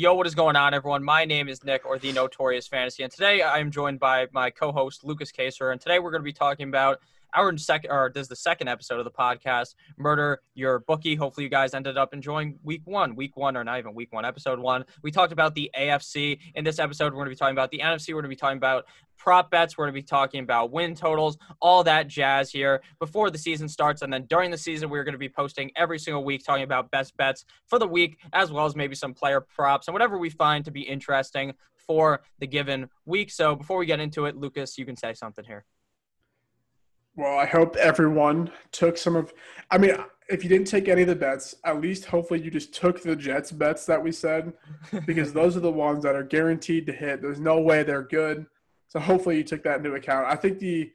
Yo, what is going on, everyone? My name is Nick, or the Notorious Fantasy, and today I am joined by my co-host Lucas Kaser, and today we're going to be talking about our second, or this is the second episode of the podcast, Murder Your Bookie. Hopefully, you guys ended up enjoying week one, week one, or not even week one, episode one. We talked about the AFC. In this episode, we're going to be talking about the NFC. We're going to be talking about prop bets. We're going to be talking about win totals, all that jazz here before the season starts. And then during the season, we're going to be posting every single week talking about best bets for the week, as well as maybe some player props and whatever we find to be interesting for the given week. So before we get into it, Lucas, you can say something here. Well, I hope everyone took some of. I mean, if you didn't take any of the bets, at least hopefully you just took the Jets bets that we said, because those are the ones that are guaranteed to hit. There's no way they're good. So hopefully you took that into account. I think the,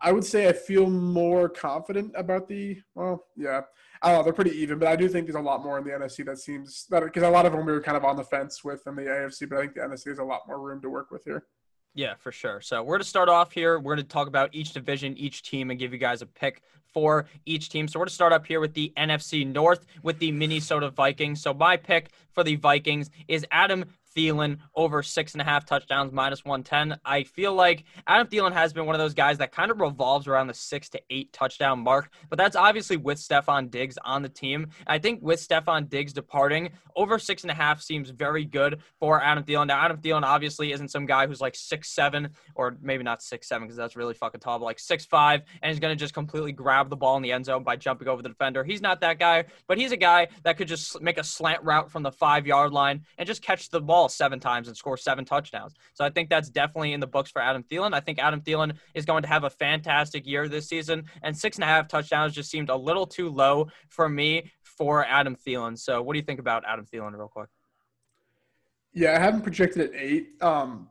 I would say I feel more confident about the. Well, yeah, I don't know. They're pretty even, but I do think there's a lot more in the NFC that seems that because a lot of them we were kind of on the fence with in the AFC, but I think the NFC has a lot more room to work with here. Yeah, for sure. So we're going to start off here. We're going to talk about each division, each team, and give you guys a pick for each team. So we're going to start up here with the NFC North with the Minnesota Vikings. So my pick for the Vikings is Adam Thielen over six and a half touchdowns, minus 110. I feel like Adam Thielen has been one of those guys that kind of revolves around the six to eight touchdown mark, but that's obviously with Stefon Diggs on the team. I think with Stefon Diggs departing, over six and a half seems very good for Adam Thielen. Now, Adam Thielen obviously isn't some guy who's like six seven or maybe not six seven because that's really fucking tall, but like six five, and he's gonna just completely grab the ball in the end zone by jumping over the defender. He's not that guy, but he's a guy that could just make a slant route from the five yard line and just catch the ball ball seven times and score seven touchdowns. So I think that's definitely in the books for Adam Thielen. I think Adam Thielen is going to have a fantastic year this season, and six and a half touchdowns just seemed a little too low for me for Adam Thielen. So what do you think about Adam Thielen, real quick? Yeah, I haven't projected at eight. Um,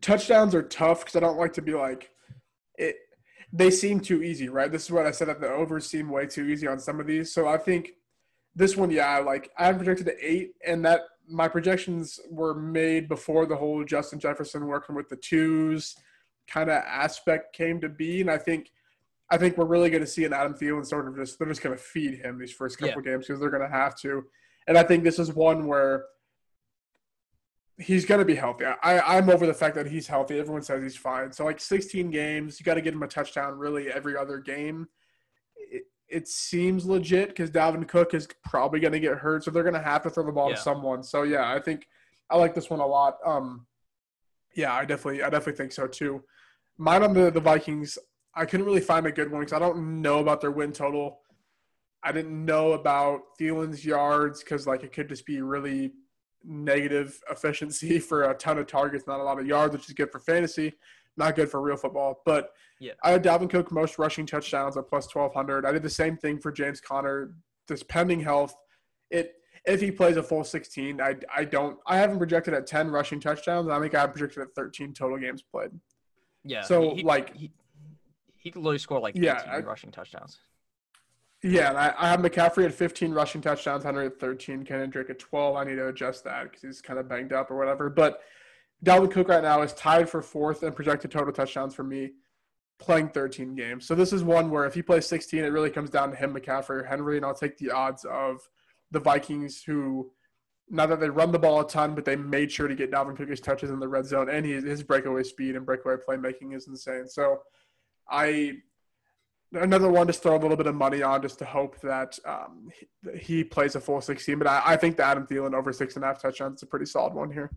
touchdowns are tough because I don't like to be like it. They seem too easy, right? This is what I said that the overs seem way too easy on some of these. So I think this one, yeah, like I haven't projected at eight, and that my projections were made before the whole Justin Jefferson working with the twos kind of aspect came to be, and I think I think we're really going to see an Adam Thielen sort of just they're just going to feed him these first couple yeah. games because they're going to have to, and I think this is one where he's going to be healthy. I, I'm over the fact that he's healthy. Everyone says he's fine. So like 16 games, you got to get him a touchdown really every other game it seems legit because Dalvin Cook is probably going to get hurt, so they're going to have to throw the ball yeah. to someone. So yeah, I think I like this one a lot. Um, yeah, I definitely, I definitely think so too. Mine on the the Vikings, I couldn't really find a good one because I don't know about their win total. I didn't know about Thielen's yards because like it could just be really negative efficiency for a ton of targets, not a lot of yards, which is good for fantasy not good for real football. But yeah, I had Dalvin Cook most rushing touchdowns at plus twelve hundred. I did the same thing for James Conner. This pending health, it if he plays a full sixteen, I I don't I haven't projected at ten rushing touchdowns. I think I projected at thirteen total games played. Yeah. So he, like he, he could literally score like yeah I, rushing touchdowns. Yeah, and I, I have McCaffrey at 15 rushing touchdowns, 113. Kenyon Drake at 12. I need to adjust that because he's kind of banged up or whatever. But Dalvin Cook right now is tied for fourth in projected total touchdowns for me, playing 13 games. So this is one where if he plays 16, it really comes down to him, McCaffrey, or Henry, and I'll take the odds of the Vikings who, now that they run the ball a ton, but they made sure to get Dalvin Cook his touches in the red zone, and he, his breakaway speed and breakaway playmaking is insane. So I another one to throw a little bit of money on just to hope that um, he, he, plays a full 16. But I, I think the Adam Thielen over six and a half touchdowns is a pretty solid one here.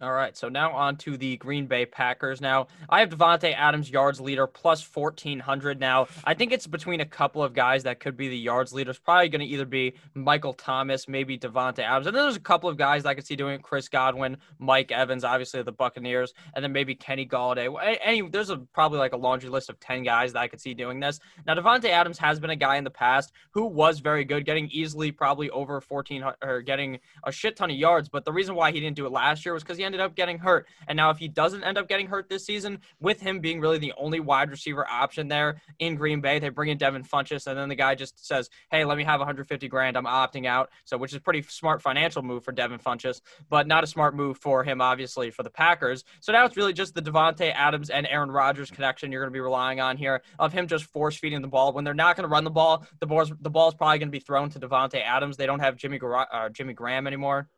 All right, so now on to the Green Bay Packers. Now, I have Davante Adams yards leader plus 1400 now. I think it's between a couple of guys that could be the yards leader. It's probably going to either be Michael Thomas, maybe Davante Adams. And then there's a couple of guys that I could see doing it. Chris Godwin, Mike Evans, obviously the Buccaneers, and then maybe Kenny Golladay. Any there's a, probably like a laundry list of 10 guys that I could see doing this. Now, Davante Adams has been a guy in the past who was very good, getting easily probably over 14 or getting a shit ton of yards, but the reason why he didn't do it last year was cuz he ended up getting hurt. And now, if he doesn't end up getting hurt this season, with him being really the only wide receiver option there in Green Bay, they bring in Devin Funchess, and then the guy just says, "Hey, let me have 150 grand. I'm opting out." So, which is pretty smart financial move for Devin Funchess, but not a smart move for him, obviously, for the Packers. So now it's really just the Davante Adams and Aaron Rodgers connection you're going to be relying on here of him just force feeding the ball when they're not going to run the ball. The ball's the probably going to be thrown to Davante Adams. They don't have Jimmy uh, Jimmy Graham anymore.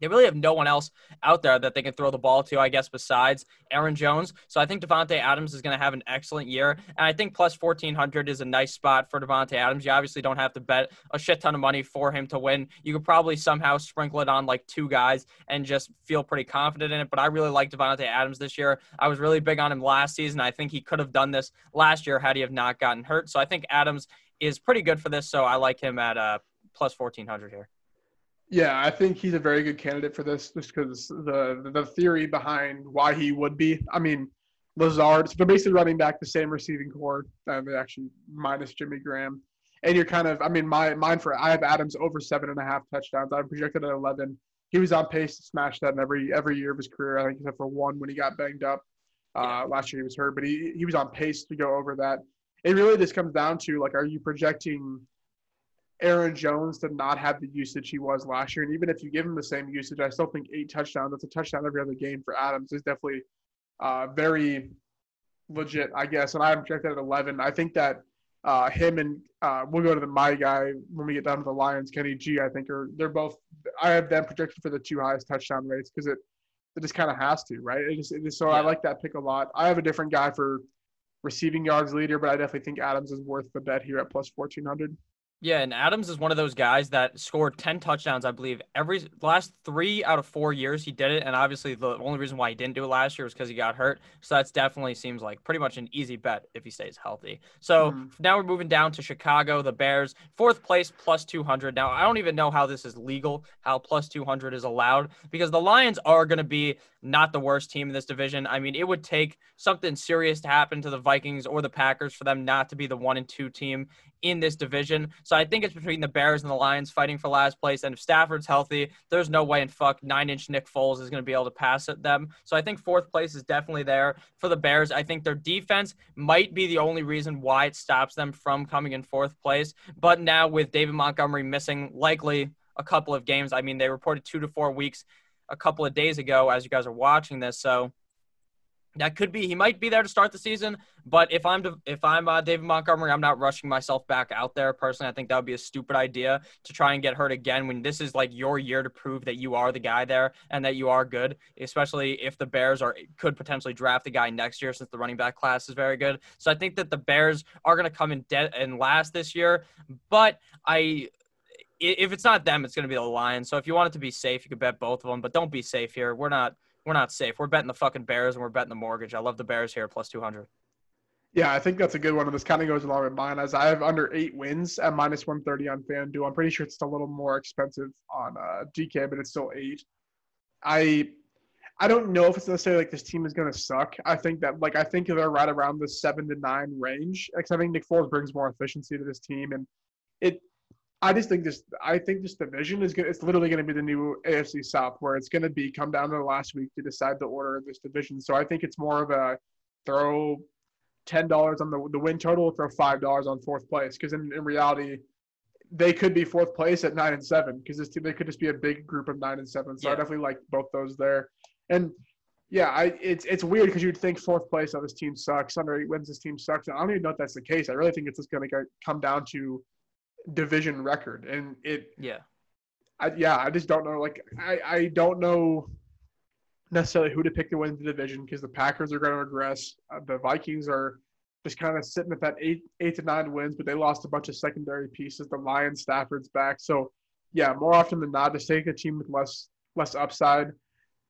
They really have no one else out there that they can throw the ball to, I guess, besides Aaron Jones. So I think Davante Adams is going to have an excellent year. And I think plus 1400 is a nice spot for Davante Adams. You obviously don't have to bet a shit ton of money for him to win. You could probably somehow sprinkle it on like two guys and just feel pretty confident in it. But I really like Davante Adams this year. I was really big on him last season. I think he could have done this last year had he have not gotten hurt. So I think Adams is pretty good for this. So I like him at uh, plus 1400 here. Yeah, I think he's a very good candidate for this, just because the the theory behind why he would be. I mean, Lazard. So they're basically running back the same receiving core. Um, actually minus Jimmy Graham, and you're kind of. I mean, my mine for I have Adams over seven and a half touchdowns. I'm projected at 11. He was on pace to smash that in every every year of his career. I think except for one when he got banged up. Uh, last year he was hurt, but he he was on pace to go over that. It really just comes down to like, are you projecting Aaron Jones to not have the usage he was last year. And even if you give him the same usage, I still think eight touchdowns, that's a touchdown every other game for Adams, is definitely uh, very legit, I guess. And I'm projected at 11. I think that uh, him and uh, we'll go to the my guy when we get down to the Lions, Kenny G, I think are they're both I have them projected for the two highest touchdown rates because it it just kind of has to, right? It just, it just so yeah. I like that pick a lot. I have a different guy for receiving yards leader, but I definitely think Adams is worth the bet here at plus fourteen hundred. Yeah, and Adams is one of those guys that scored 10 touchdowns, I believe, every last three out of four years he did it. And obviously, the only reason why he didn't do it last year was because he got hurt. So that's definitely seems like pretty much an easy bet if he stays healthy. So mm-hmm. now we're moving down to Chicago, the Bears, fourth place, plus 200. Now, I don't even know how this is legal, how plus 200 is allowed, because the Lions are going to be not the worst team in this division. I mean, it would take something serious to happen to the Vikings or the Packers for them not to be the one and two team in this division. So I think it's between the Bears and the Lions fighting for last place. And if Stafford's healthy, there's no way in fuck nine inch Nick Foles is going to be able to pass at them. So I think fourth place is definitely there for the Bears. I think their defense might be the only reason why it stops them from coming in fourth place. But now with David Montgomery missing likely a couple of games, I mean, they reported two to four weeks a couple of days ago as you guys are watching this. So that could be he might be there to start the season, but if I'm if I'm uh, David Montgomery, I'm not rushing myself back out there. Personally, I think that would be a stupid idea to try and get hurt again when this is like your year to prove that you are the guy there and that you are good. Especially if the Bears are could potentially draft a guy next year since the running back class is very good. So I think that the Bears are going to come in dead and last this year, but I if it's not them, it's going to be the Lions. So if you want it to be safe, you could bet both of them, but don't be safe here. We're not we're not safe. We're betting the fucking Bears and we're betting the mortgage. I love the Bears here plus 200. Yeah, I think that's a good one. And this kind of goes along with mine as I have under eight wins at minus 130 on FanDuel. I'm pretty sure it's a little more expensive on uh, DK, but it's still eight. I I don't know if it's necessarily like this team is going to suck. I think that like I think they're right around the seven to nine range. Because I think Nick Foles brings more efficiency to this team, and it I just think this. I think this division is going. It's literally going to be the new AFC South, where it's going to be come down to the last week to decide the order of this division. So I think it's more of a throw ten dollars on the the win total, throw five dollars on fourth place, because in, in reality, they could be fourth place at nine and seven, because this team they could just be a big group of nine and seven. So yeah. I definitely like both those there, and yeah, I it's it's weird because you'd think fourth place, oh this team sucks, under eight wins, this team sucks. And I don't even know if that's the case. I really think it's just going to come down to division record, and it. Yeah. I, yeah, I just don't know. Like, I, I don't know necessarily who to pick to win the division because the Packers are going to regress. Uh, the Vikings are just kind of sitting at that eight, eight to nine wins, but they lost a bunch of secondary pieces. The Lions, Stafford's back, so yeah, more often than not, just take a team with less less upside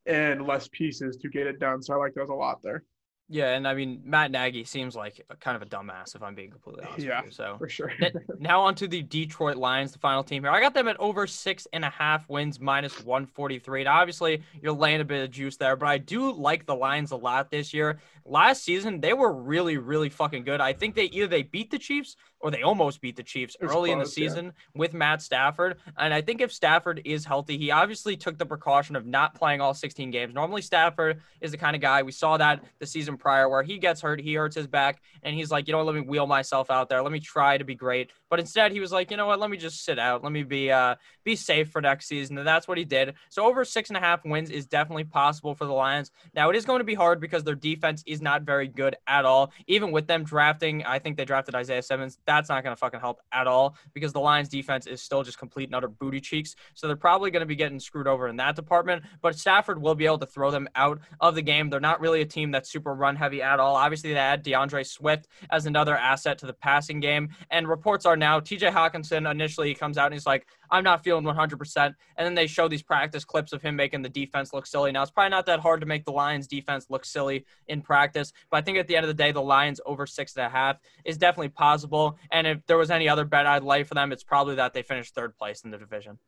and less pieces to get it done. So I like those a lot there. Yeah, and I mean Matt Nagy seems like a, kind of a dumbass if I'm being completely honest. Yeah, you. so for sure. now on to the Detroit Lions, the final team here. I got them at over six and a half wins, minus 143. Now, obviously, you're laying a bit of juice there, but I do like the Lions a lot this year. Last season, they were really, really fucking good. I think they either they beat the Chiefs or they almost beat the Chiefs early close, in the season yeah. with Matt Stafford. And I think if Stafford is healthy, he obviously took the precaution of not playing all 16 games. Normally, Stafford is the kind of guy we saw that the season prior where he gets hurt, he hurts his back, and he's like, you know, let me wheel myself out there. Let me try to be great But instead, he was like, you know what? Let me just sit out. Let me be uh, be safe for next season. And that's what he did. So over six and a half wins is definitely possible for the Lions. Now, it is going to be hard because their defense is not very good at all. Even with them drafting, I think they drafted Isaiah Simmons. That's not going to fucking help at all because the Lions defense is still just complete and utter booty cheeks. So they're probably going to be getting screwed over in that department. But Stafford will be able to throw them out of the game. They're not really a team that's super run heavy at all. Obviously, they add DeAndre Swift as another asset to the passing game. And reports are now TJ Hockenson initially comes out and he's like, I'm not feeling 100%. And then they show these practice clips of him making the defense look silly. Now, it's probably not that hard to make the Lions defense look silly in practice, but I think at the end of the day, the Lions over six and a half is definitely possible. And if there was any other bet I'd lay for them, it's probably that they finished third place in the division.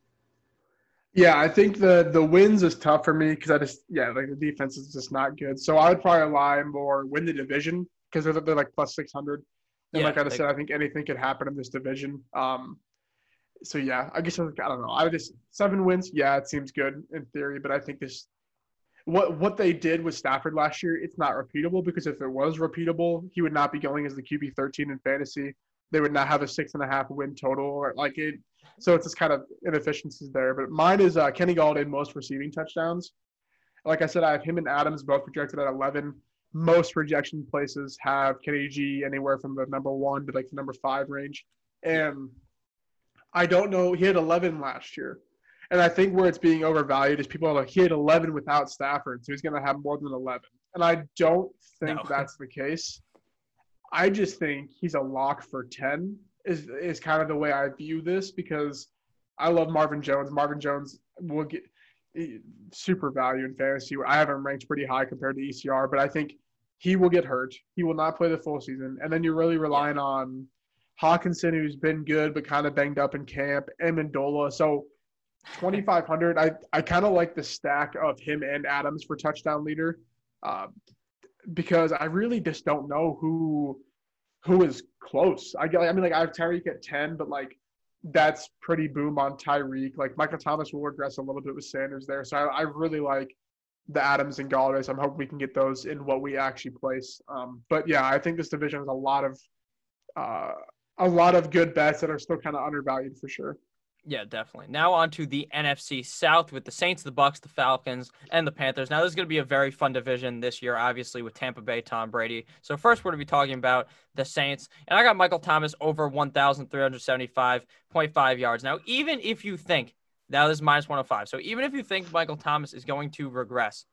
Yeah, I think the the wins is tough for me because I just yeah like the defense is just not good. So I would probably lie more win the division because they're, they're like plus six hundred. And yeah, like I they, said, I think anything could happen in this division. Um, so yeah, I guess I, don't know. I would just seven wins. Yeah, it seems good in theory, but I think this what what they did with Stafford last year, it's not repeatable because if it was repeatable, he would not be going as the QB thirteen in fantasy. They would not have a six and a half win total or like it. So it's just kind of inefficiencies there. But mine is uh, Kenny Golladay most receiving touchdowns. Like I said, I have him and Adams both projected at eleven. Most projection places have Kenny G anywhere from the number one to like the number five range, and I don't know. He had 11 last year. And I think where it's being overvalued is people are like, he had 11 without Stafford, so he's going to have more than 11. And I don't think no. that's the case. I just think he's a lock for 10 is is kind of the way I view this because I love Marvin Jones. Marvin Jones will get super value in fantasy. I have him ranked pretty high compared to ECR, but I think he will get hurt. He will not play the full season. And then you're really relying on – Hockenson, who's been good but kind of banged up in camp, Amendola. So 2,500. I, I kind of like the stack of him and Adams for touchdown leader uh, because I really just don't know who who is close. I get, like, I mean, like I have Tyreek at 10, but like that's pretty boom on Tyreek. Like Michael Thomas will regress a little bit with Sanders there. So I, I really like the Adams and Golladay. So I'm hoping we can get those in what we actually place. Um, but yeah, I think this division has a lot of uh, a lot of good bets that are still kind of undervalued for sure. Yeah, definitely. Now on to the NFC South with the Saints, the Bucks, the Falcons, and the Panthers. Now this is going to be a very fun division this year, obviously with Tampa Bay, Tom Brady. So first, we're going to be talking about the Saints, and I got Michael Thomas over 1,375.5 yards. Now, even if you think now this is minus 105, so even if you think Michael Thomas is going to regress,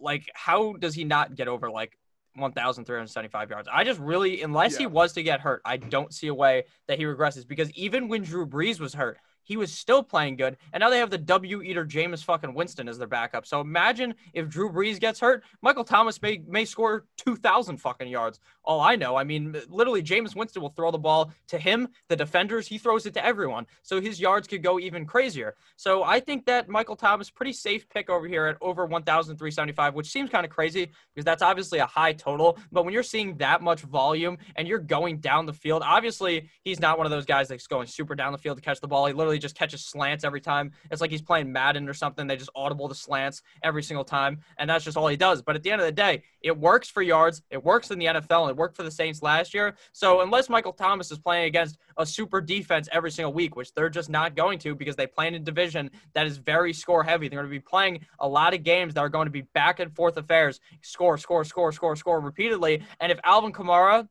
like how does he not get over like 1,375 yards. I just really, unless yeah. he was to get hurt, I don't see a way that he regresses because even when Drew Brees was hurt, he was still playing good. And now they have the W eater Jameis fucking Winston as their backup. So imagine if Drew Brees gets hurt, Michael Thomas may may score 2,000 fucking yards. All I know, I mean, literally, Jameis Winston will throw the ball to him, the defenders. He throws it to everyone. So his yards could go even crazier. So I think that Michael Thomas, pretty safe pick over here at over 1,375, which seems kind of crazy because that's obviously a high total. But when you're seeing that much volume and you're going down the field, obviously he's not one of those guys that's going super down the field to catch the ball. He literally just catches slants every time. It's like he's playing Madden or something. They just audible the slants every single time, and that's just all he does. But at the end of the day, it works for yards. It works in the NFL, worked for the Saints last year. So unless Michael Thomas is playing against a super defense every single week, which they're just not going to because they play in a division that is very score heavy, they're going to be playing a lot of games that are going to be back and forth affairs, score, score, score, score, score repeatedly. And if Alvin Kamara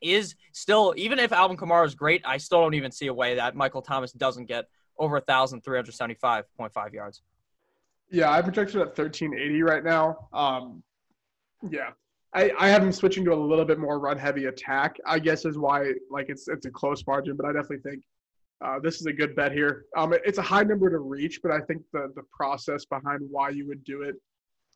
is still, even if Alvin Kamara is great, I still don't even see a way that Michael Thomas doesn't get over 1,375.5 yards. Yeah, I projected at 1380 right now. Um, yeah, I, I have him switching to a little bit more run heavy attack. I guess is why like it's it's a close margin, but I definitely think uh, this is a good bet here. Um, it, it's a high number to reach, but I think the the process behind why you would do it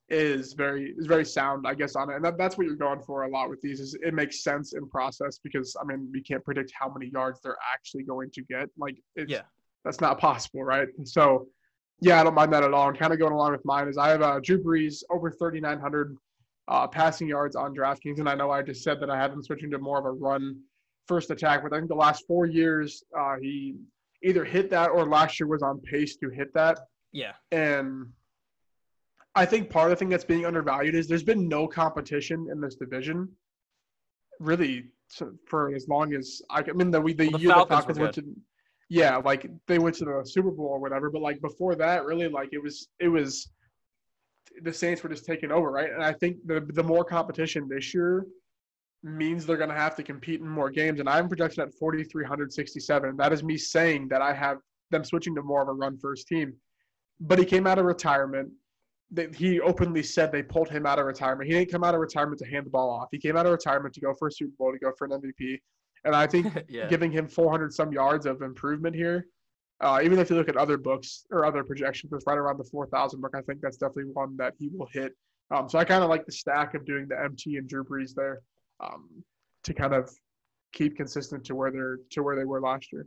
is very is very sound, I guess, on it. And that, that's what you're going for a lot with these is it makes sense in process because I mean we can't predict how many yards they're actually going to get. Like it's yeah. that's not possible, right? So yeah, I don't mind that at all. And kind of going along with mine is I have uh, Drew Brees over 3,900 uh, passing yards on DraftKings, and I know I just said that I had him switching to more of a run first attack, but I think the last four years uh, he either hit that or last year was on pace to hit that. Yeah, and I think part of the thing that's being undervalued is there's been no competition in this division, really for as long as I, I mean the we the Well, the year Falcons the Falcons were went to yeah like they went to the Super Bowl or whatever, but like before that really like it was it was the Saints were just taking over right, and I think the the more competition this year means they're going to have to compete in more games, and I'm projected at 4,367. That is me saying that I have them switching to more of a run first team. But he came out of retirement. They, he openly said they pulled him out of retirement. He didn't come out of retirement to hand the ball off. He came out of retirement to go for a Super Bowl, to go for an MVP. And I think yeah. giving him 400 some yards of improvement here, uh, even if you look at other books or other projections, it's right around the 4,000 mark. I think that's definitely one that he will hit. Um, so I kind of like the stack of doing the MT and Drew Brees there um, to kind of keep consistent to where they're to where they were last year.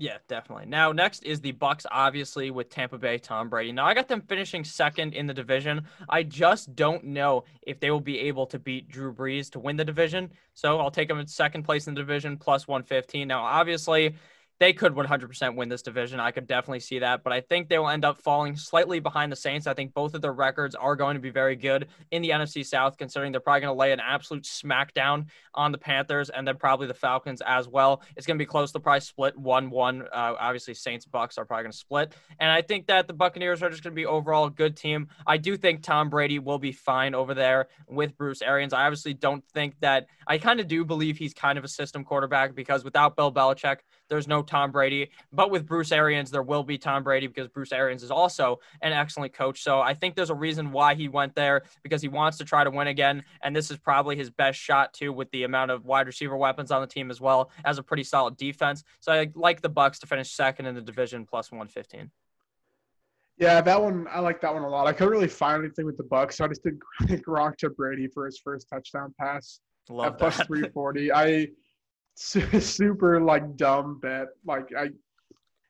Yeah, definitely. Now, next is the Bucks, obviously with Tampa Bay, Tom Brady. Now, I got them finishing second in the division. I just don't know if they will be able to beat Drew Brees to win the division. So I'll take them in second place in the division, plus 115. Now, obviously, they could 100% win this division. I could definitely see that, but I think they will end up falling slightly behind the Saints. I think both of their records are going to be very good in the NFC South, considering they're probably going to lay an absolute smackdown on the Panthers and then probably the Falcons as well. It's going to be close. They'll probably split 1 1. Uh, obviously, Saints Bucks are probably going to split. And I think that the Buccaneers are just going to be overall a good team. I do think Tom Brady will be fine over there with Bruce Arians. I obviously don't think that, I kind of do believe he's kind of a system quarterback because without Bill Belichick, there's no Tom Brady. But with Bruce Arians, there will be Tom Brady because Bruce Arians is also an excellent coach. So I think there's a reason why he went there because he wants to try to win again. And this is probably his best shot too, with the amount of wide receiver weapons on the team as well as a pretty solid defense. So I like the Bucks to finish second in the division plus 115. Yeah, that one I like that one a lot. I couldn't really find anything with the Bucks, so I just did Gronk to Brady for his first touchdown pass Love at that. 340. I super like dumb bet. Like I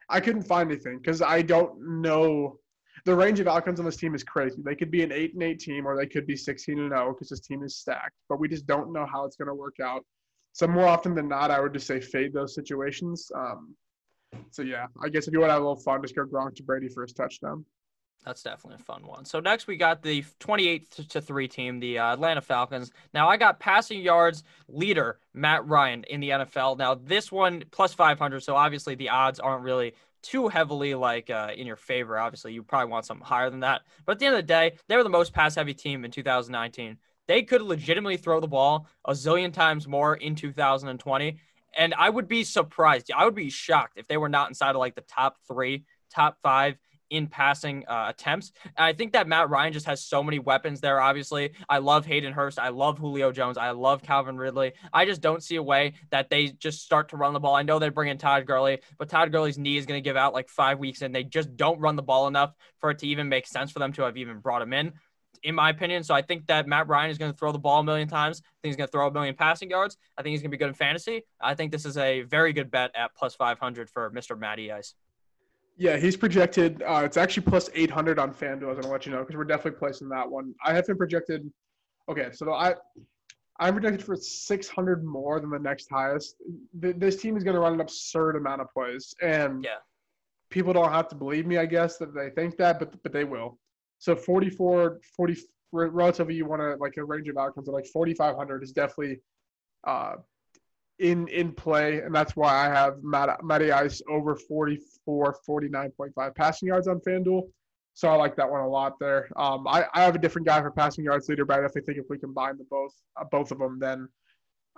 I couldn't find anything because I don't know the range of outcomes on this team is crazy. They could be an eight and eight team, or they could be sixteen and zero because this team is stacked. But we just don't know how it's going to work out. So more often than not, I would just say fade those situations. Um, so yeah, I guess if you want to have a little fun, just go Gronk to Brady for his touchdown. That's definitely a fun one. So next we got the 28 to 3 team, the uh, Atlanta Falcons. Now I got passing yards leader Matt Ryan in the NFL. Now this one plus 500, so obviously the odds aren't really too heavily like uh, in your favor. Obviously, you probably want something higher than that. But at the end of the day, they were the most pass heavy team in 2019. They could legitimately throw the ball a zillion times more in 2020. And I would be surprised. I would be shocked if they were not inside of like the top three, top five in passing uh, attempts. And I think that Matt Ryan just has so many weapons there. Obviously, I love Hayden Hurst. I love Julio Jones. I love Calvin Ridley. I just don't see a way that they just start to run the ball. I know they bring in Todd Gurley, but Todd Gurley's knee is going to give out like five weeks, and they just don't run the ball enough for it to even make sense for them to have even brought him in. In my opinion, so I think that Matt Ryan is going to throw the ball a million times. I think he's going to throw a million passing yards. I think he's going to be good in fantasy. I think this is a very good bet at plus 500 for Mr. Matty Ice. Yeah, he's projected. Uh, it's actually plus 800 on FanDuel. I was gonna let you know because we're definitely placing that one. I have him projected. Okay, so I I'm projected for 600 more than the next highest. Th- This team is gonna run an absurd amount of plays, and Yeah. people don't have to believe me, I guess, that they think that, but but they will. So 44, 40, relatively, you want to like a range of outcomes of like 4,500 is definitely uh, in in play, and that's why I have Matt, Matty Ice over 44, 49.5 passing yards on FanDuel. So I like that one a lot there. Um, I, I have a different guy for passing yards leader, but I definitely think if we combine the both uh, both of them, then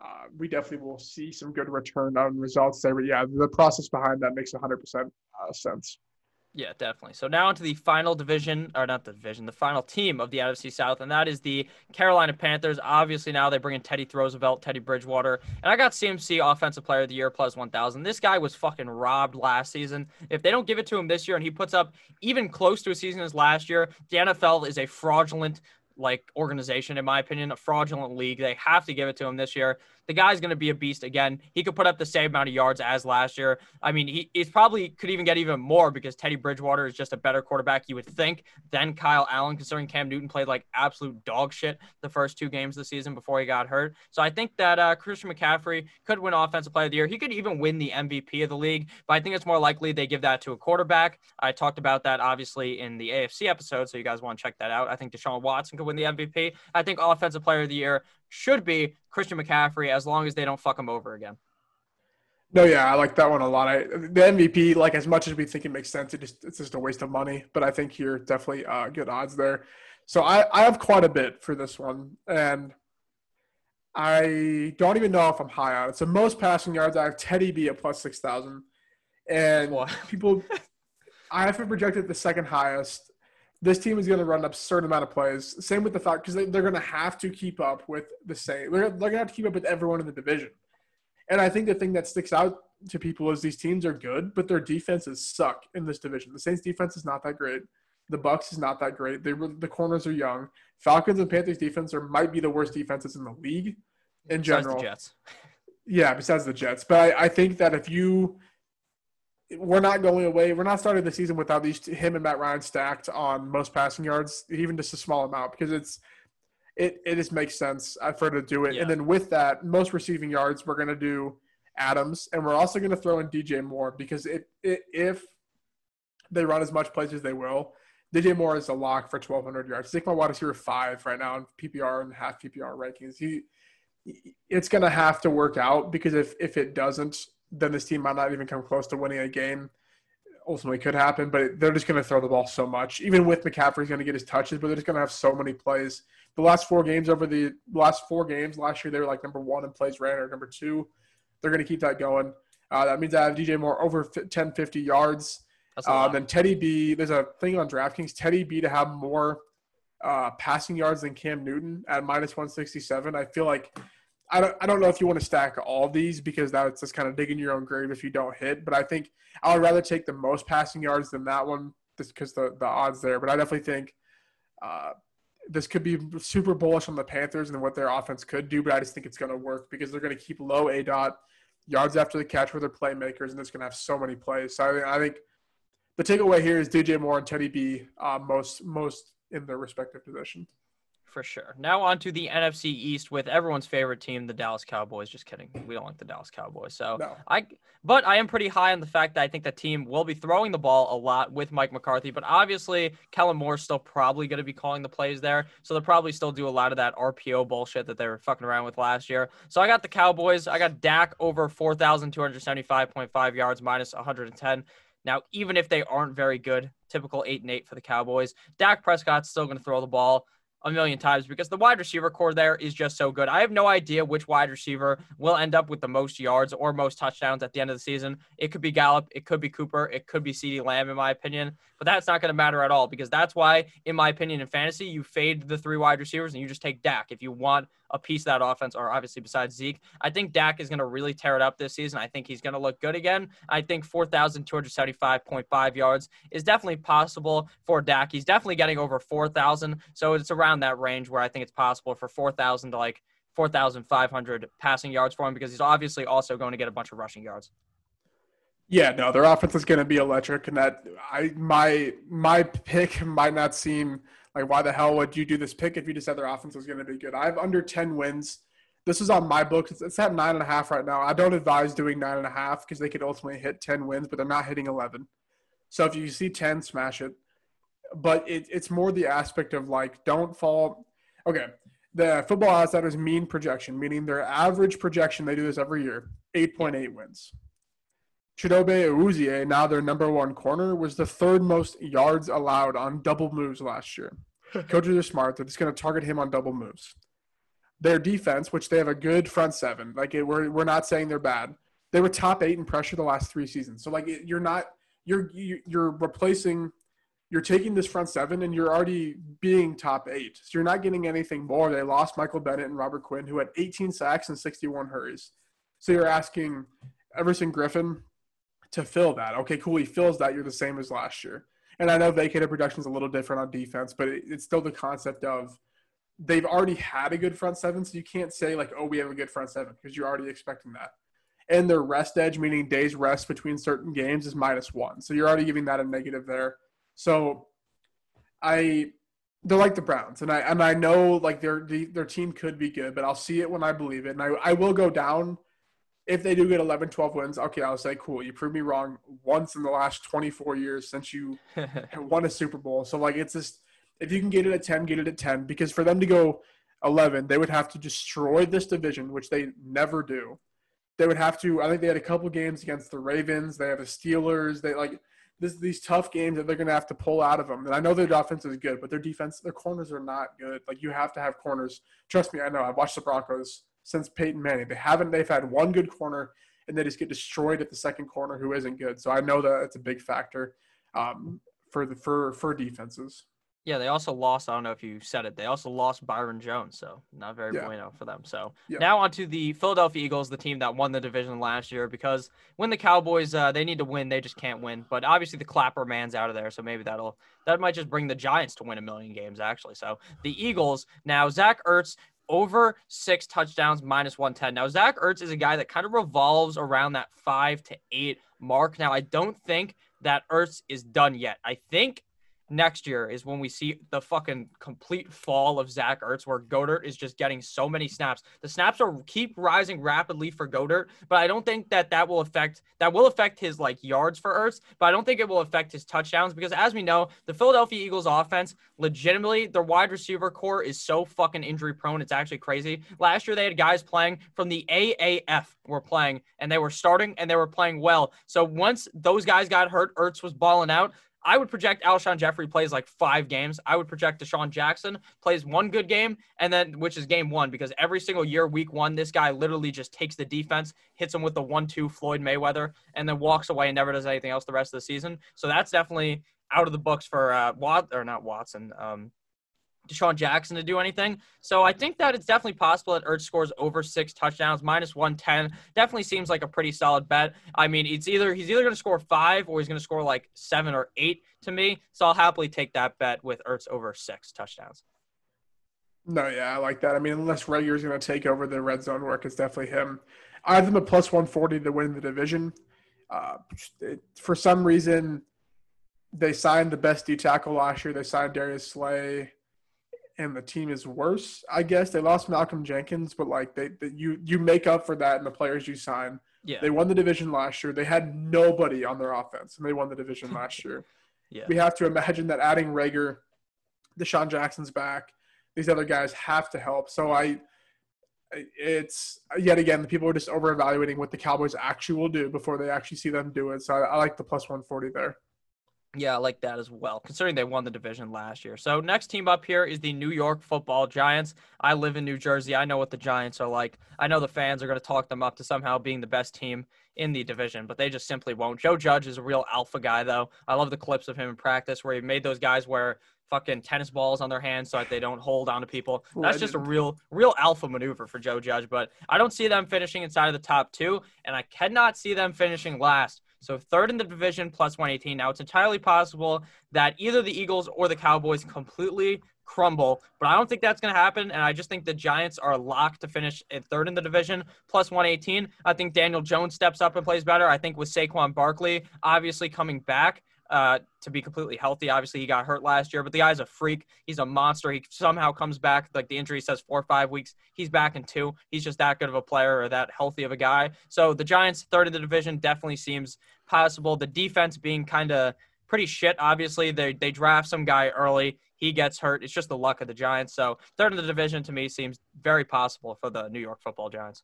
uh, we definitely will see some good return on results there. But yeah, the process behind that makes 100% uh, sense. Yeah, definitely. So now into the final division, or not the division, the final team of the NFC South, and that is the Carolina Panthers. Obviously, now they bring in Teddy Roosevelt, Teddy Bridgewater, and I got CMC Offensive Player of the Year plus 1,000. This guy was fucking robbed last season. If they don't give it to him this year and he puts up even close to a season as last year, the NFL is a fraudulent like organization, in my opinion, a fraudulent league. They have to give it to him this year. The guy's going to be a beast again. He could put up the same amount of yards as last year. I mean, he he's probably could even get even more because Teddy Bridgewater is just a better quarterback, you would think, than Kyle Allen, considering Cam Newton played like absolute dog shit the first two games of the season before he got hurt. So I think that uh, Christian McCaffrey could win Offensive Player of the Year. He could even win the MVP of the league, but I think it's more likely they give that to a quarterback. I talked about that obviously in the AFC episode, so you guys want to check that out. I think Deshaun Watson could win win the MVP. I think Offensive Player of the Year should be Christian McCaffrey as long as they don't fuck him over again. No, yeah, I like that one a lot. I, the MVP, like as much as we think it makes sense, it just it's just a waste of money. But I think here definitely uh, good odds there. So I, I have quite a bit for this one, and I don't even know if I'm high on it. So most passing yards, I have Teddy B at plus six thousand, and What? people, I have it projected the second highest. This team is going to run an absurd amount of plays. Same with the fact because they, they're going to have to keep up with the same. They're, they're going to have to keep up with everyone in the division. And I think the thing that sticks out to people is these teams are good, but their defenses suck in this division. The Saints defense is not that great. The Bucks is not that great. They the corners are young. Falcons and Panthers defense are might be the worst defenses in the league in Besides general. the Jets. Yeah, besides the Jets. But I, I think that if you, we're not going away. We're not starting the season without these him and Matt Ryan stacked on most passing yards, even just a small amount, because it's it it just makes sense uh, for her to do it. Yeah. And then with that, most receiving yards, we're gonna do Adams, and we're also gonna throw in DJ Moore because it, it if they run as much plays as they will. DJ Moore is a lock for 1,200 yards. He's like my wide receiver five right now in PPR and half PPR rankings. He, it's going to have to work out because if if it doesn't, then this team might not even come close to winning a game. Ultimately, could happen, but they're just going to throw the ball so much. Even with McCaffrey's going to get his touches, but they're just going to have so many plays. The last four games over the last four games last year, they were like number one in plays ran or number two. They're going to keep that going. Uh, that means I have DJ Moore over 10, 50 yards. Uh, then Teddy B, there's a thing on DraftKings, Teddy B to have more uh, passing yards than Cam Newton at minus 167. I feel like I don't, I don't know if you want to stack all these because that's just kind of digging your own grave if you don't hit. But I think I would rather take the most passing yards than that one just because the, the odds there. But I definitely think uh, this could be super bullish on the Panthers and what their offense could do. But I just think it's going to work because they're going to keep low A dot yards after the catch with their playmakers, and it's going to have so many plays. So I, I think the takeaway here is DJ Moore and Teddy B uh, most most in their respective position. For sure. Now on to the NFC East with everyone's favorite team, the Dallas Cowboys. Just kidding. We don't like the Dallas Cowboys. So No. I but I am pretty high on the fact that I think the team will be throwing the ball a lot with Mike McCarthy, but obviously Kellen Moore's still probably going to be calling the plays there. So they'll probably still do a lot of that RPO bullshit that they were fucking around with last year. So I got the Cowboys. I got Dak over 4,275.5 yards minus 110. Now, even if they aren't very good, typical 8 and 8 for the Cowboys, Dak Prescott's still going to throw the ball a million times because the wide receiver core there is just so good. I have no idea which wide receiver will end up with the most yards or most touchdowns at the end of the season. It could be Gallup, it could be Cooper, it could be CeeDee Lamb, in my opinion. But that's not going to matter at all because that's why, in my opinion, in fantasy, you fade the three wide receivers and you just take Dak if you want a piece of that offense, or obviously besides Zeke. I think Dak is going to really tear it up this season. I think he's going to look good again. I think 4,275.5 yards is definitely possible for Dak. He's definitely getting over 4,000. So it's around that range where I think it's possible for 4,000 to like 4,500 passing yards for him because he's obviously also going to get a bunch of rushing yards. Yeah, no, their offense is going to be electric, and that I my my pick might not seem like why the hell would you do this pick if you just said their offense was going to be good. I have under ten wins. This is on my book. It's, at nine and a half right now. I don't advise doing nine and a half because they could ultimately hit ten wins, but they're not hitting eleven. So if you see ten, smash it. But it, it's more the aspect of like don't fall. Okay, the Football Outsiders mean projection, meaning their average projection. They do this every year. Eight point eight wins. Chidobe Awuzie, eh, now their number one corner, was the third most yards allowed on double moves last year. Coaches are smart; they're just going to target him on double moves. Their defense, which they have a good front seven, like it, we're we're not saying they're bad. They were top eight in pressure the last three seasons. So like it, you're not you're you- you're replacing, you're taking this front seven and you're already being top eight. So you're not getting anything more. They lost Michael Bennett and Robert Quinn, who had 18 sacks and 61 hurries. So you're asking Everson Griffen to fill that. Okay, cool. He fills that. You're the same as last year. And I know vacated production is a little different on defense, but it, it's still the concept of they've already had a good front seven, so you can't say like, oh, we have a good front seven because you're already expecting that. And their rest edge, meaning days rest between certain games, is minus one. So you're already giving that a negative there. So I they're like the Browns, and I and I know like their their team could be good, but I'll see it when I believe it, and I I will go down if they do get 11, 12 wins. Okay, I'll say cool. You proved me wrong once in the last 24 years since you won a Super Bowl. So like it's just If you can get it at 10, get it at 10. Because for them to go 11, they would have to destroy this division, which they never do. They would have to. I think they had a couple games against the Ravens. They have the Steelers. They like this, these tough games that they're going to have to pull out of them. And I know their offense is good, but their defense, their corners are not good. Like you have to have corners. Trust me, I know. I've watched the Broncos since Peyton Manning. They haven't. They've had one good corner, and they just get destroyed at the second corner, who isn't good. So I know that it's a big factor um, for the for for defenses. Yeah, they also lost. I don't know if you said it. They also lost Byron Jones, so not very yeah. bueno for them. So yeah. now on to the Philadelphia Eagles, the team that won the division last year. Because when the Cowboys, uh, they need to win, they just can't win. But obviously the Clapper man's out of there, so maybe that'll that might just bring the Giants to win a million games. Actually, so the Eagles now Zach Ertz over six touchdowns minus 110. Now, Zach Ertz is a guy that kind of revolves around that five to eight mark. Now, I don't think that Ertz is done yet. I think next year is when we see the fucking complete fall of Zach Ertz, where Goedert is just getting so many snaps. The snaps are keep rising rapidly for Goedert, but I don't think that that will affect that will affect his like yards for Ertz, but I don't think it will affect his touchdowns because as we know, the Philadelphia Eagles offense, legitimately, their wide receiver core is so fucking injury prone. It's actually crazy. Last year they had guys playing from the AAF were playing and they were starting and they were playing well. So once those guys got hurt, Ertz was balling out. I would project Alshon Jeffery plays like five games. I would project DeSean Jackson plays one good game, and then which is game one, because every single year, week one, this guy literally just takes the defense, hits him with the one-two Floyd Mayweather, and then walks away and never does anything else the rest of the season. So that's definitely out of the books for uh, Watt or not Watson, um, DeSean Jackson to do anything. So I think that it's definitely possible that Ertz scores over six touchdowns, minus 110. Definitely seems like a pretty solid bet. I mean, it's either he's either going to score five or he's going to score like seven or eight to me. So I'll happily take that bet with Ertz over six touchdowns. No, yeah, I like that. I mean, unless Reagor's going to take over the red zone work, it's definitely him. I have them at plus 140 to win the division. Uh, it, for some reason, they signed the best D tackle last year. They signed Darius Slay and the team is worse. I guess they lost Malcolm Jenkins, but like they, they you you make up for that in the players you sign. Yeah. They won the division last year. They had nobody on their offense, and they won the division last year. yeah. We have to imagine that adding Reagor, DeSean Jackson's back. These other guys have to help. So I, it's yet again the people are just over evaluating what the Cowboys actually will do before they actually see them do it. So I, I like the plus one forty there. Yeah, I like that as well, considering they won the division last year. So, next team up here is the New York football Giants. I live in New Jersey. I know what the Giants are like. I know the fans are going to talk them up to somehow being the best team in the division, but they just simply won't. Joe Judge is a real alpha guy, though. I love the clips of him in practice where he made those guys wear fucking tennis balls on their hands so that they don't hold on to people. That's just a real, real alpha maneuver for Joe Judge, but I don't see them finishing inside of the top two, and I cannot see them finishing last so third in the division plus 118. Now it's entirely possible that either the Eagles or the Cowboys completely crumble, but I don't think that's going to happen. And I just think the Giants are locked to finish at third in the division plus 118. I think Daniel Jones steps up and plays better. I think with Saquon Barkley obviously coming back, uh, to be completely healthy. Obviously, he got hurt last year, but the guy's a freak. He's a monster. He somehow comes back. Like the injury says, four or five weeks. He's back in two. He's just that good of a player or that healthy of a guy. So the Giants, third in the division, definitely seems possible. The defense being kind of pretty shit. Obviously, they they draft some guy early. He gets hurt. It's just the luck of the Giants. So third in the division to me seems very possible for the New York Football Giants.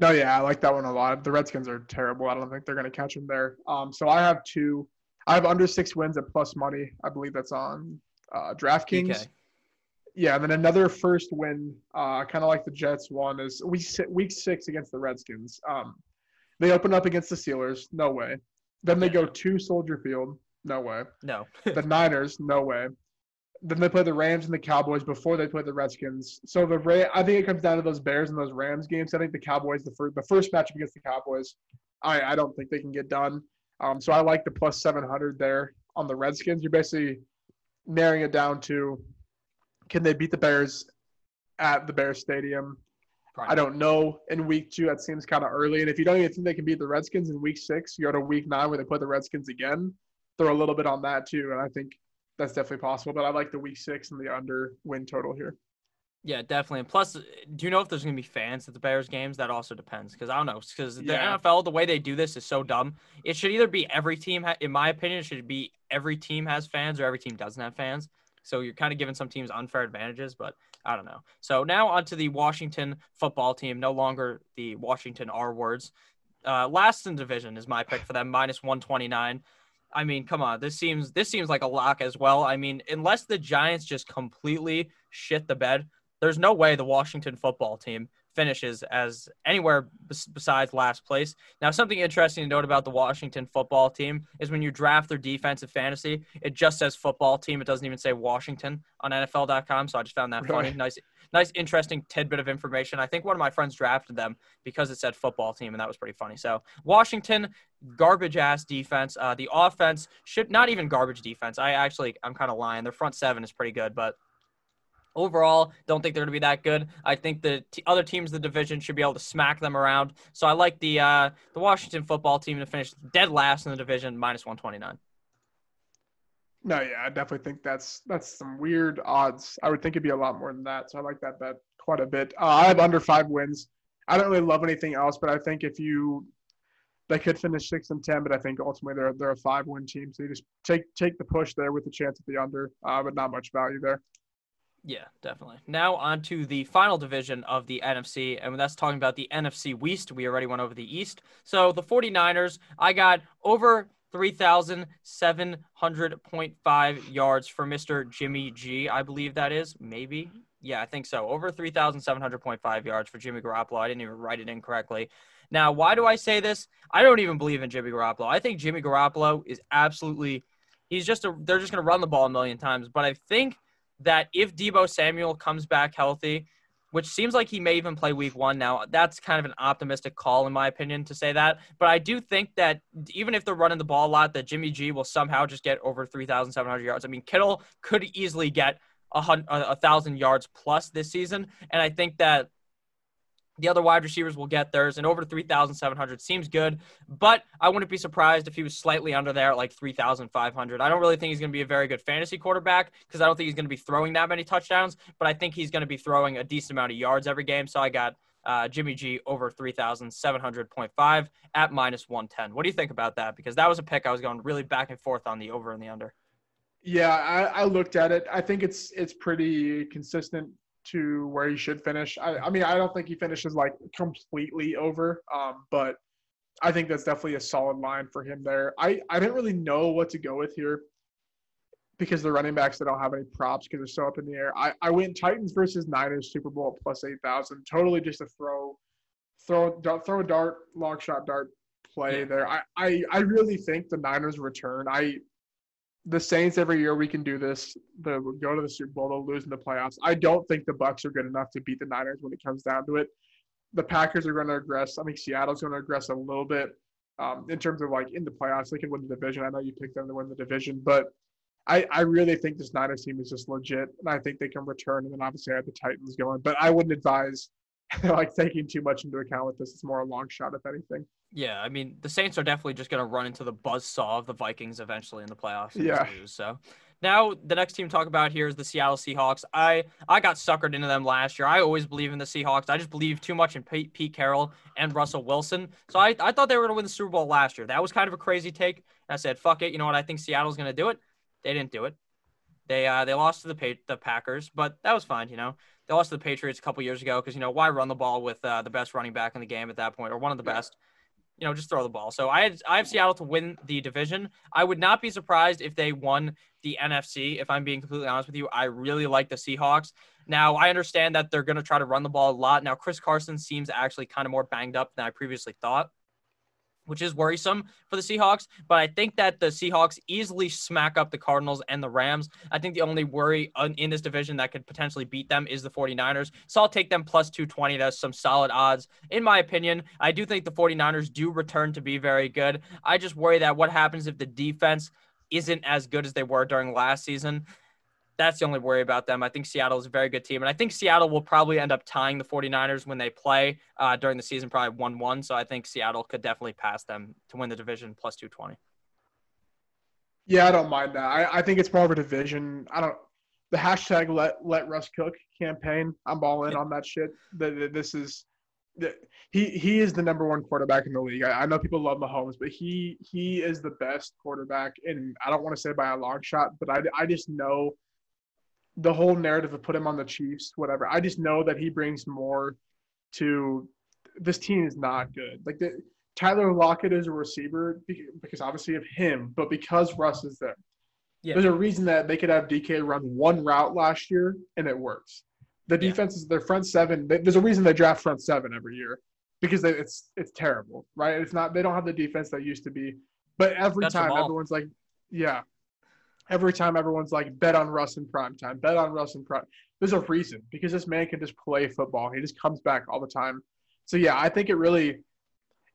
No, yeah, I like that one a lot. The Redskins are terrible. I don't think they're going to catch them there. Um, so I have two. I have under six wins at plus money. I believe that's on uh, DraftKings. Okay. Yeah, and then another first win, uh, kind of like the Jets one, is week week six against the Redskins. Um, they open up against the Steelers. No way. Then they go to Soldier Field. No way. No. the Niners. No way then they play the Rams and the Cowboys before they play the Redskins. So the Ra- I think it comes down to those Bears and those Rams games. I think the Cowboys, the first the first matchup against the Cowboys, I I don't think they can get done. Um, so I like the plus seven hundred there on the Redskins. You're basically narrowing it down to can they beat the Bears at the Bears Stadium? Right. I don't know. In week two, that seems kind of early. And if you don't even think they can beat the Redskins in week six, you go to week nine where they play the Redskins again. Throw a little bit on that too. And I think that's definitely possible. But I like the week six and the under win total here. Yeah, definitely. And plus, do you know if there's going to be fans at the Bears games? That also depends because I don't know. Because the yeah. NFL, the way they do this is so dumb. It should either be every team, ha- in my opinion, it should be every team has fans or every team doesn't have fans. So you're kind of giving some teams unfair advantages, but I don't know. So now onto the Washington football team, no longer the Washington R words. Uh, last in division is my pick for them, minus 129. I mean, come on, this seems this seems like a lock as well. I mean, unless the Giants just completely shit the bed, there's no way the Washington football team finishes as anywhere besides last place. Now, something interesting to note about the Washington football team is when you draft their defensive fantasy, it just says football team. It doesn't even say Washington on NFL.com. So I just found that funny. Nice, nice, interesting tidbit of information. I think one of my friends drafted them because it said football team, and that was pretty funny. So Washington, garbage ass defense. Uh, the offense should not even garbage defense. I actually, I'm kind of lying. Their front seven is pretty good, but overall don't think they're going to be that good. I think the t- other teams in the division should be able to smack them around. So i like the uh, the washington football team to finish dead last in the division minus 129 no yeah i definitely think that's that's some weird odds. I would think it'd be a lot more than that so i like that bet quite a bit. Uh, i have under five wins. I don't really love anything else but i think if you they could finish six and ten, but I think ultimately they're they're a five win team. So you just take take the push there with the chance at the under, uh, but not much value there. Yeah, definitely. Now on to the final division of the NFC, and that's talking about the NFC West. We already went over the East. So the 49ers, I got over 3,700.5 yards for Mr. Jimmy G, I believe that is. Maybe. Yeah, I think so. Over 3,700.5 yards for Jimmy Garoppolo. I didn't even write it in correctly. Now, why do I say this? I don't even believe in Jimmy Garoppolo. I think Jimmy Garoppolo is absolutely he's just a they're just going to run the ball a million times, but I think – that if Deebo Samuel comes back healthy, which seems like he may even play week one now, that's kind of an optimistic call, in my opinion, to say that. But I do think that even if they're running the ball a lot, that Jimmy G will somehow just get over 3,700 yards. I mean, Kittle could easily get a, a thousand yards plus this season. And I think that the other wide receivers will get theirs, and over 3,700 seems good, but I wouldn't be surprised if he was slightly under there at like 3,500. I don't really think he's going to be a very good fantasy quarterback because I don't think he's going to be throwing that many touchdowns, but I think he's going to be throwing a decent amount of yards every game. So I got uh, Jimmy G over 3,700.5 at minus 110. What do you think about that? Because that was a pick I was going really back and forth on the over and the under. Yeah, I, I looked at it. I think it's it's pretty consistent to where he should finish. I, I mean, I don't think he finishes like completely over, um, but I think that's definitely a solid line for him there. I, I didn't really know what to go with here because the running backs that don't have any props because they're so up in the air. I, I went Titans versus Niners Super Bowl plus eight thousand. Totally just a throw, throw throw a dart, long shot dart play yeah. there. I, I I really think the Niners return. I the Saints every year we can do this. The go to the Super Bowl, they'll lose in the playoffs. I don't think the Bucs are good enough to beat the Niners when it comes down to it. The Packers are going to aggress. I think Seattle's going to aggress a little bit um, in terms of like in the playoffs. They can win the division. I know you picked them to win the division, but I, I really think this Niners team is just legit, and I think they can return. And then obviously I have the Titans going, but I wouldn't advise like taking too much into account with this. It's more a long shot, if anything. Yeah, I mean the Saints are definitely just going to run into the buzz saw of the Vikings eventually in the playoffs. Yeah. Lose, so now the next team to talk about here is the Seattle Seahawks. I I got suckered into them last year. I always believe in the Seahawks. I just believe too much in Pete, Pete Carroll and Russell Wilson. So I, I thought they were going to win the Super Bowl last year. That was kind of a crazy take. I said, fuck it. You know what? I think Seattle's going to do it. They didn't do it. They uh they lost to the the Packers, but that was fine. You know they lost to the Patriots a couple years ago because you know why run the ball with uh, the best running back in the game at that point or one of the best you know, just throw the ball. So I had, I have Seattle to win the division. I would not be surprised if they won the NFC. If I'm being completely honest with you, I really like the Seahawks. Now I understand that they're going to try to run the ball a lot. Now Chris Carson seems actually kind of more banged up than I previously thought which is worrisome for the Seahawks. But I think that the Seahawks easily smack up the Cardinals and the Rams. I think the only worry in this division that could potentially beat them is the 49ers. So I'll take them plus 220. That's some solid odds. In my opinion, I do think the 49ers do return to be very good. I just worry that what happens if the defense isn't as good as they were during last season. That's the only worry about them. I think Seattle is a very good team. And I think Seattle will probably end up tying the 49ers when they play uh, during the season, probably 1 1. So I think Seattle could definitely pass them to win the division plus 220. Yeah, I don't mind that. I, I think it's more of a division. I don't. The hashtag let let Russ cook campaign. I'm all in on that shit. The, this is the, he he is the number one quarterback in the league. I, I, know people love Mahomes, but he he is the best quarterback, and I don't want to say by a long shot, but I, I just know the whole narrative of put him on the Chiefs, whatever. I just know that he brings more to this team is not good. Like the, Tyler Lockett is a receiver because obviously of him, but because Russ is there. Yeah. There's a reason that they could have DK run one route last year and it works. The defense is their front seven. There's a reason they draft front seven every year because it's it's terrible, right? It's not they don't have the defense that used to be. But every That's time everyone's like, yeah, every time everyone's like, bet on Russ in prime time, bet on Russ in prime. There's a reason because this man can just play football. He just comes back all the time. So yeah, I think it really,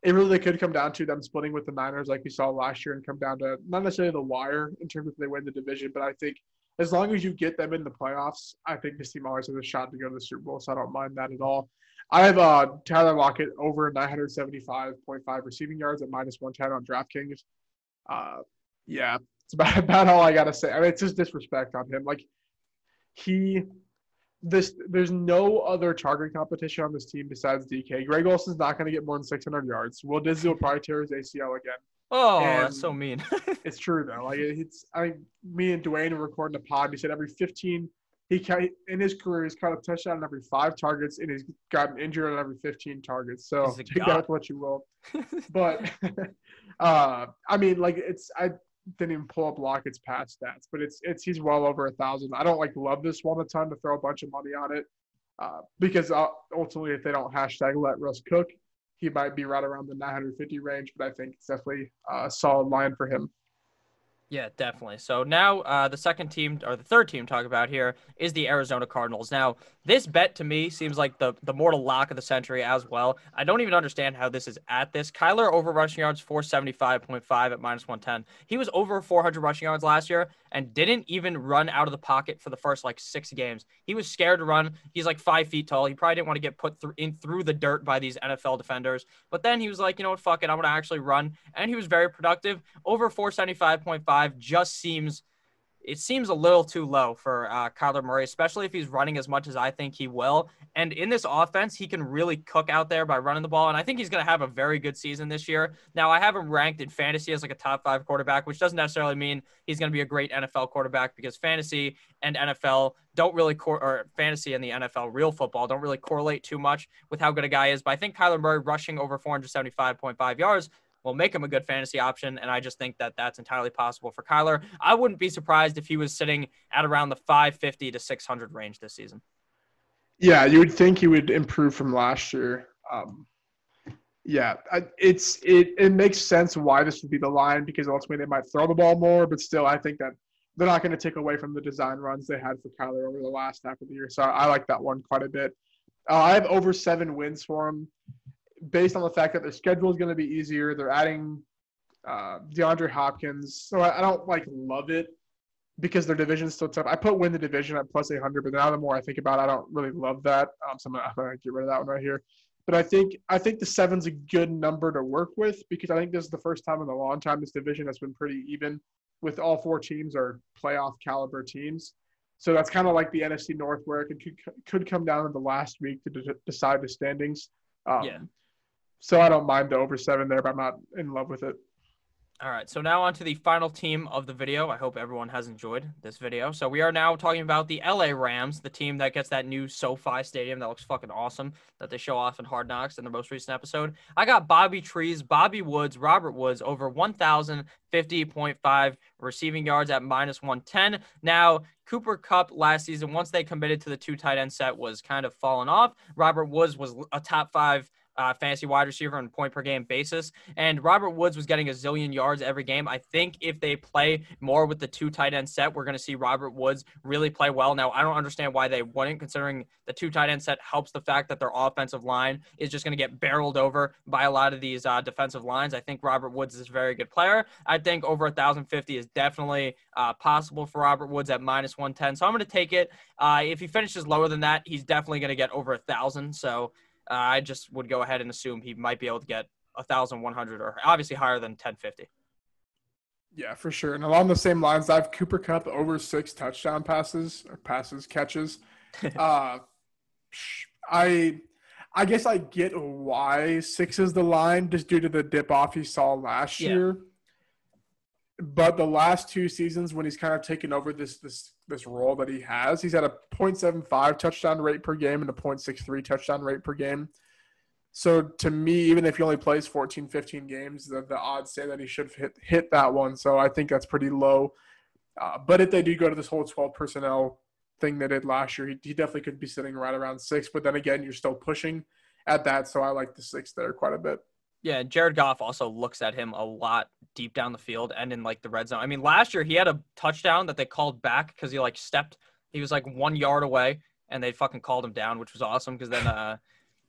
it really could come down to them splitting with the Niners like we saw last year and come down to not necessarily the wire in terms of they win the division, but I think as long as you get them in the playoffs, I think this team always has a shot to go to the Super Bowl. So I don't mind that at all. I have uh, Tyler Lockett over 975.5 receiving yards at minus 110 on DraftKings. Uh, yeah, it's about, about all I got to say. I mean, it's just disrespect on him. Like, he, this, there's no other target competition on this team besides DK. Greg Olsen's not going to get more than 600 yards. Will Dissly will probably tear his ACL again. Oh, and that's so mean. it's true though. Like it's, I, mean, me and Dwayne were recording a pod. He said every 15 he in his career he's caught a touchdown on every five targets and he's gotten injured on every 15 targets. So take that with what you will. but uh, I mean, like it's I didn't even pull up Lockett's past stats, but it's it's he's well over a thousand. I don't like love this one a ton to throw a bunch of money on it uh, because uh, ultimately if they don't hashtag let Russ cook, he might be right around the 950 range. But I think it's definitely a solid line for him. Yeah, definitely. So now uh, the second team or the third team talk about here is the Arizona Cardinals. Now this bet to me seems like the the mortal lock of the century as well. I don't even understand how this is at this. Kyler over rushing yards 475.5 at minus 110. He was over 400 rushing yards last year and didn't even run out of the pocket for the first like six games. He was scared to run. He's like five feet tall. He probably didn't want to get put through in through the dirt by these NFL defenders. But then he was like, you know what, fuck it, I'm gonna actually run, and he was very productive. Over 475.5 just seems it seems a little too low for uh, Kyler Murray, especially if he's running as much as I think he will. And in this offense, he can really cook out there by running the ball. And I think he's going to have a very good season this year. Now, I have him ranked in fantasy as like a top five quarterback, which doesn't necessarily mean he's going to be a great NFL quarterback because fantasy and NFL don't really cor- or fantasy and the NFL, real football, don't really correlate too much with how good a guy is. But I think Kyler Murray rushing over 475.5 yards will make him a good fantasy option. And I just think that that's entirely possible for Kyler. I wouldn't be surprised if he was sitting at around the 550 to 600 range this season. Yeah, you would think he would improve from last year. Um, yeah, it's it it makes sense why this would be the line because ultimately they might throw the ball more, but still, I think that they're not going to take away from the design runs they had for Kyler over the last half of the year. So I like that one quite a bit. Uh, I have over seven wins for him based on the fact that their schedule is going to be easier. They're adding uh, DeAndre Hopkins, so I, I, don't like love it because their division is still tough. I put win the division at plus 800, but now the more I think about it, I don't really love that. Um, so I'm gonna, get rid of that one right here. But I think I think the seven's a good number to work with because I think this is the first time in a long time this division has been pretty even with all four teams are playoff caliber teams. So that's kind of like the NFC North where it could could come down in the last week to de- decide the standings. Um, yeah. So I don't mind the over seven there, but I'm not in love with it. All right, so now on to the final team of the video. I hope everyone has enjoyed this video. So we are now talking about the LA Rams, the team that gets that new SoFi Stadium that looks fucking awesome that they show off in Hard Knocks in the most recent episode. I got Bobby Trees, Bobby Woods, Robert Woods over 1,050.5 receiving yards at minus 110. Now, Cooper Kupp last season, once they committed to the two tight end set, was kind of falling off. Robert Woods was a top five uh, fantasy wide receiver on point per game basis. And Robert Woods was getting a zillion yards every game. I think if they play more with the two tight end set, we're going to see Robert Woods really play well. Now, I don't understand why they wouldn't, considering the two tight end set helps the fact that their offensive line is just going to get barreled over by a lot of these uh, defensive lines. I think Robert Woods is a very good player. I think over 1,050 is definitely uh, possible for Robert Woods at minus 110. So I'm going to take it. Uh, if he finishes lower than that, he's definitely going to get over a 1,000. So uh, I just would go ahead and assume he might be able to get 1,100 or obviously higher than 1050. Yeah, for sure. And along the same lines, I have Cooper Kupp over six touchdown passes or passes catches. uh, I I guess I get why six is the line just due to the dip off he saw last yeah. year. but the last two seasons when he's kind of taken over this this this role that he has, he's had a 0.75 touchdown rate per game and a 0.63 touchdown rate per game. So to me, even if he only plays 14, 15 games, the, the odds say that he should hit hit that one. So I think that's pretty low. Uh, but if they do go to this whole 12 personnel thing they did last year, he, he definitely could be sitting right around six. But then again, you're still pushing at that. So I like the six there quite a bit. Yeah, Jared Goff also looks at him a lot deep down the field and in like the red zone. I mean, last year he had a touchdown that they called back because he like stepped. He was like one yard away, and they fucking called him down, which was awesome because then uh,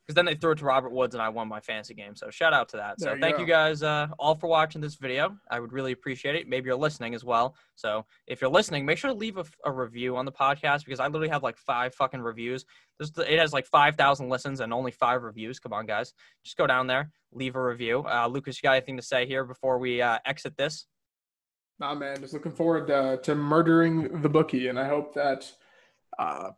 because then they threw it to Robert Woods and I won my fantasy game. So shout out to that. So you thank go. you guys uh, all for watching this video. I would really appreciate it. Maybe you're listening as well. So if you're listening, make sure to leave a, a review on the podcast because I literally have like five fucking reviews. This, it has like 5,000 listens and only five reviews. Come on, guys. Just go down there, leave a review. Uh, Lucas, you got anything to say here before we uh, exit this? Nah, man. Just looking forward uh, to murdering the bookie. And I hope that uh,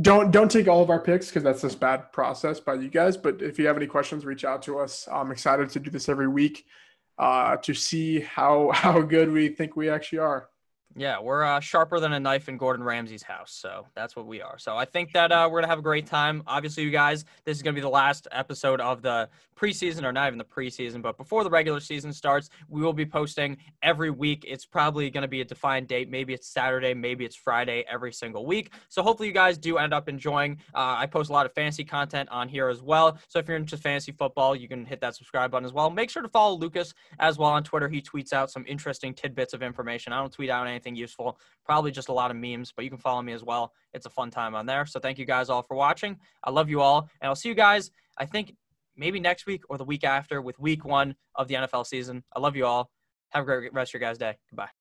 don't don't take all of our picks because that's this bad process by you guys. But if you have any questions, reach out to us. I'm excited to do this every week uh, to see how how good we think we actually are. Yeah, we're uh, sharper than a knife in Gordon Ramsay's house. So that's what we are. So I think that uh, we're going to have a great time. Obviously, you guys, this is going to be the last episode of the preseason, or not even the preseason, but before the regular season starts, we will be posting every week. It's probably going to be a defined date. Maybe it's Saturday, maybe it's Friday every single week. So hopefully, you guys do end up enjoying. Uh, I post a lot of fantasy content on here as well. So if you're into fantasy football, you can hit that subscribe button as well. Make sure to follow Lucas as well on Twitter. He tweets out some interesting tidbits of information. I don't tweet out anything anything useful. Probably just a lot of memes, but you can follow me as well. It's a fun time on there. So thank you guys all for watching. I love you all, and I'll see you guys. I think maybe next week or the week after with week one of the NFL season. I love you all. Have a great rest of your guys' day. Goodbye.